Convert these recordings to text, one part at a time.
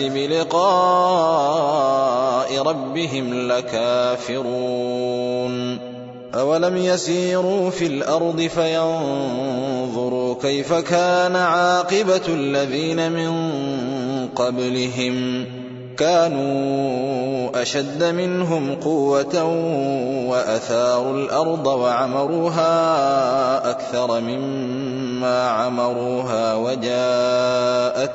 بلقاء ربهم لكافرون أولم يسيروا في الأرض فينظروا كيف كان عاقبة الذين من قبلهم كانوا أشد منهم قوة وأثاروا الأرض وعمروها أكثر مما عمروها وجاءتهم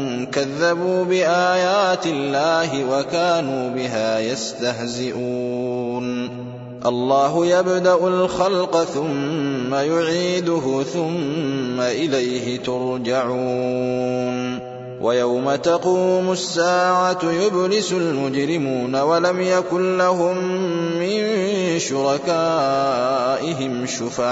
كذبوا بآيات الله وكانوا بها يستهزئون. الله يبدأ الخلق ثم يعيده ثم إليه ترجعون. ويوم تقوم الساعة يبلس المجرمون ولم يكن لهم من شركائهم شفعاء.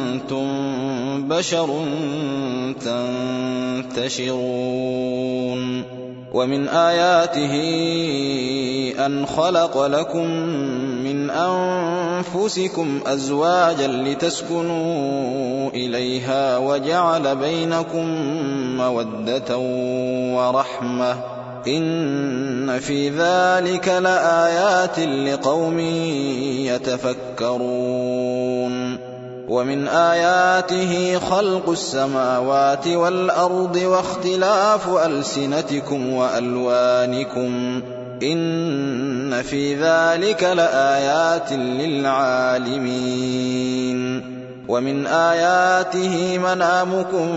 بشر تنتشرون. ومن آياته أن خلق لكم من أنفسكم أزواجا لتسكنوا إليها وجعل بينكم مودة ورحمة. إن في ذلك لآيات لقوم يتفكرون. ومن آياته خلق السماوات والأرض واختلاف ألسنتكم وألوانكم إن في ذلك لآيات للعالمين ومن آياته منامكم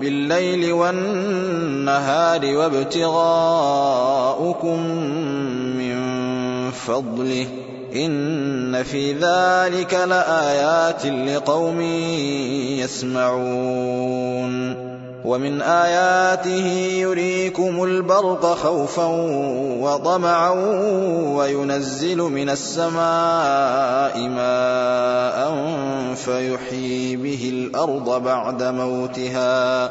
بالليل والنهار وابتغاؤكم من فضله إن في ذلك لآيات لقوم يسمعون. ومن آياته يريكم البرق خوفا وطمعا وينزل من السماء ماء فيحيي به الأرض بعد موتها.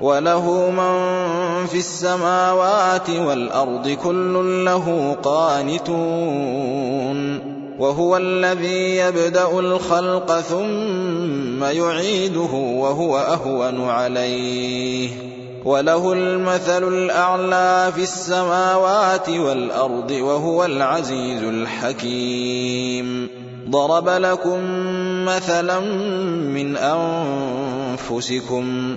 وله من في السماوات والأرض كل له قانتون وهو الذي يبدأ الخلق ثم يعيده وهو أهون عليه وله المثل الأعلى في السماوات والأرض وهو العزيز الحكيم ضرب لكم مثلا من أنفسكم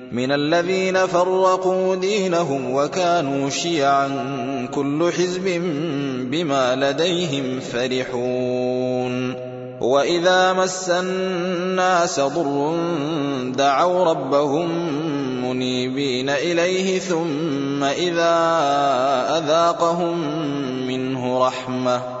من الذين فرقوا دينهم وكانوا شيعا كل حزب بما لديهم فرحون. وإذا مس الناس ضر دعوا ربهم منيبين إليه ثم إذا أذاقهم منه رحمة.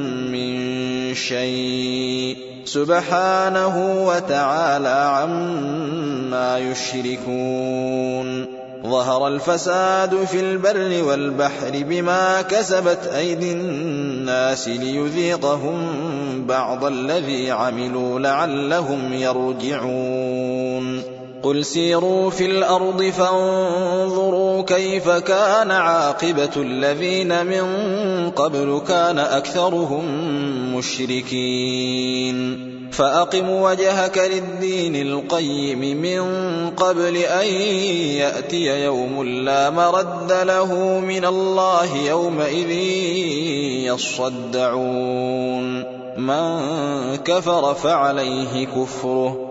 شيء. سبحانه وتعالى عما يشركون. ظهر الفساد في البر والبحر بما كسبت أيدي الناس ليذيقهم بعض الذي عملوا لعلهم يرجعون. قل سيروا في الأرض فانظروا كيف كان عاقبة الذين من قبل كان أكثرهم مشركين فأقم وجهك للدين القيم من قبل أن يأتي يوم لا مرد له من الله يومئذ يصدعون من كفر فعليه كفره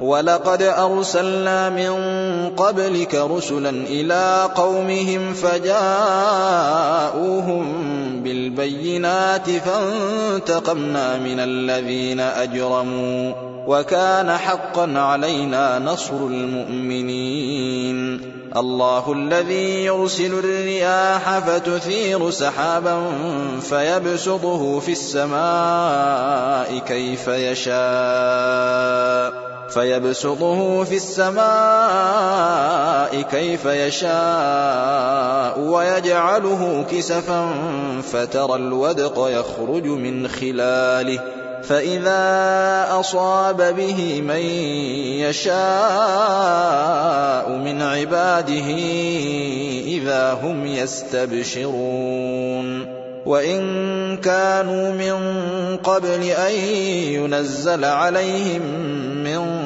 ولقد أرسلنا من قبلك رسلا إلى قومهم فجاءوهم بالبينات فانتقمنا من الذين أجرموا وكان حقا علينا نصر المؤمنين الله الذي يرسل الرياح فتثير سحابا فيبسطه في السماء كيف يشاء فيبسطه في السماء كيف يشاء ويجعله كسفا فترى الودق يخرج من خلاله فإذا أصاب به من يشاء من عباده إذا هم يستبشرون وإن كانوا من قبل أن ينزل عليهم من